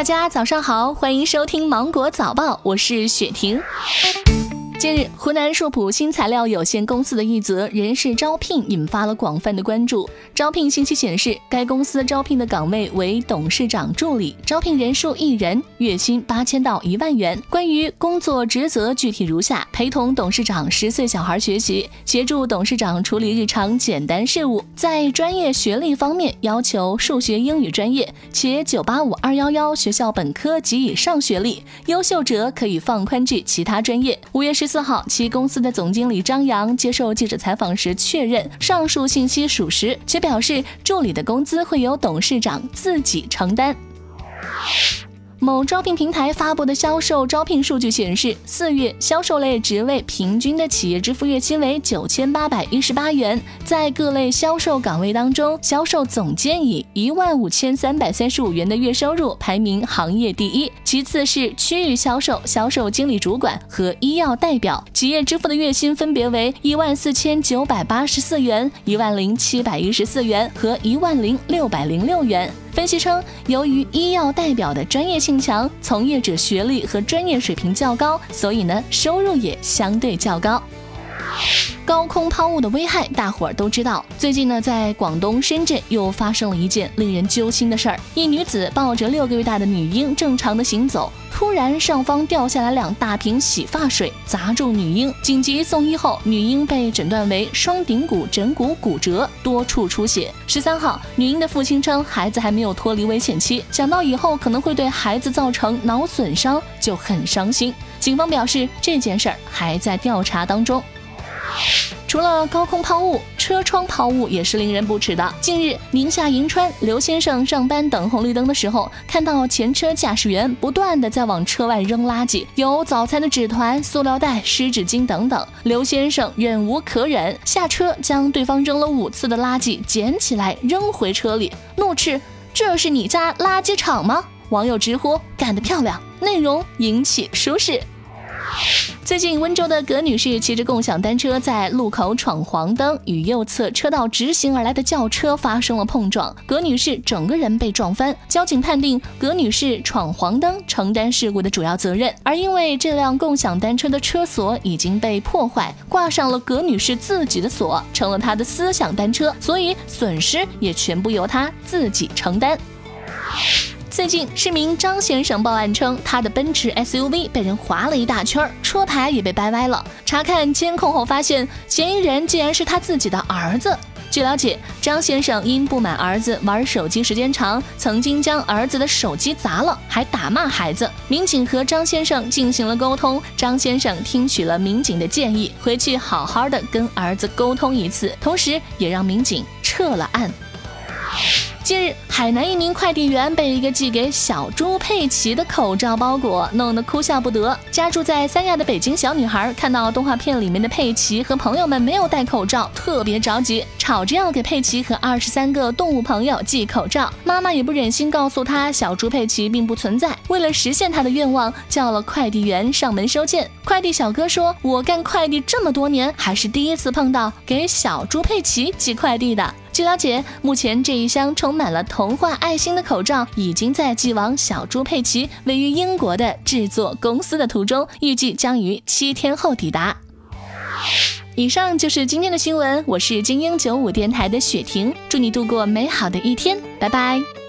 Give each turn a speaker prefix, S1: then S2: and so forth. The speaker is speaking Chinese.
S1: 大家早上好，欢迎收听芒果早报，我是雪婷。近日，湖南硕普新材料有限公司的一则人事招聘引发了广泛的关注。招聘信息显示，该公司招聘的岗位为董事长助理，招聘人数一人，月薪八千到一万元。关于工作职责具体如下：陪同董事长十岁小孩学习，协助董事长处理日常简单事务。在专业学历方面，要求数学、英语专业，且九八五、二幺幺学校本科及以上学历，优秀者可以放宽至其他专业。五月十。四号，其公司的总经理张扬接受记者采访时确认上述信息属实，且表示助理的工资会由董事长自己承担。某招聘平台发布的销售招聘数据显示，四月销售类职位平均的企业支付月薪为九千八百一十八元。在各类销售岗位当中，销售总监以一万五千三百三十五元的月收入排名行业第一，其次是区域销售、销售经理主管和医药代表，企业支付的月薪分别为一万四千九百八十四元、一万零七百一十四元和一万零六百零六元。分析称，由于医药代表的专业性强，从业者学历和专业水平较高，所以呢，收入也相对较高。高空抛物的危害，大伙儿都知道。最近呢，在广东深圳又发生了一件令人揪心的事儿：一女子抱着六个月大的女婴正常的行走。突然，上方掉下来两大瓶洗发水，砸中女婴。紧急送医后，女婴被诊断为双顶骨枕骨骨折，多处出血。十三号，女婴的父亲称，孩子还没有脱离危险期，想到以后可能会对孩子造成脑损伤，就很伤心。警方表示，这件事儿还在调查当中。除了高空抛物，车窗抛物也是令人不齿的。近日，宁夏银川刘先生上班等红绿灯的时候，看到前车驾驶员不断的在往车外扔垃圾，有早餐的纸团、塑料袋、湿纸巾等等。刘先生忍无可忍，下车将对方扔了五次的垃圾捡起来扔回车里，怒斥：“这是你家垃圾场吗？”网友直呼：“干得漂亮！”内容引起舒适。最近，温州的葛女士骑着共享单车在路口闯黄灯，与右侧车道直行而来的轿车发生了碰撞，葛女士整个人被撞翻。交警判定葛女士闯黄灯，承担事故的主要责任。而因为这辆共享单车的车锁已经被破坏，挂上了葛女士自己的锁，成了她的思想单车，所以损失也全部由她自己承担。最近，市民张先生报案称，他的奔驰 SUV 被人划了一大圈，车牌也被掰歪了。查看监控后发现，嫌疑人竟然是他自己的儿子。据了解，张先生因不满儿子玩手机时间长，曾经将儿子的手机砸了，还打骂孩子。民警和张先生进行了沟通，张先生听取了民警的建议，回去好好的跟儿子沟通一次，同时也让民警撤了案。近日，海南一名快递员被一个寄给小猪佩奇的口罩包裹弄得哭笑不得。家住在三亚的北京小女孩看到动画片里面的佩奇和朋友们没有戴口罩，特别着急，吵着要给佩奇和二十三个动物朋友寄口罩。妈妈也不忍心告诉她小猪佩奇并不存在，为了实现她的愿望，叫了快递员上门收件。快递小哥说：“我干快递这么多年，还是第一次碰到给小猪佩奇寄快递的。”据了解，目前这一箱充满了童话爱心的口罩已经在寄往小猪佩奇位于英国的制作公司的途中，预计将于七天后抵达。以上就是今天的新闻，我是精英九五电台的雪婷，祝你度过美好的一天，拜拜。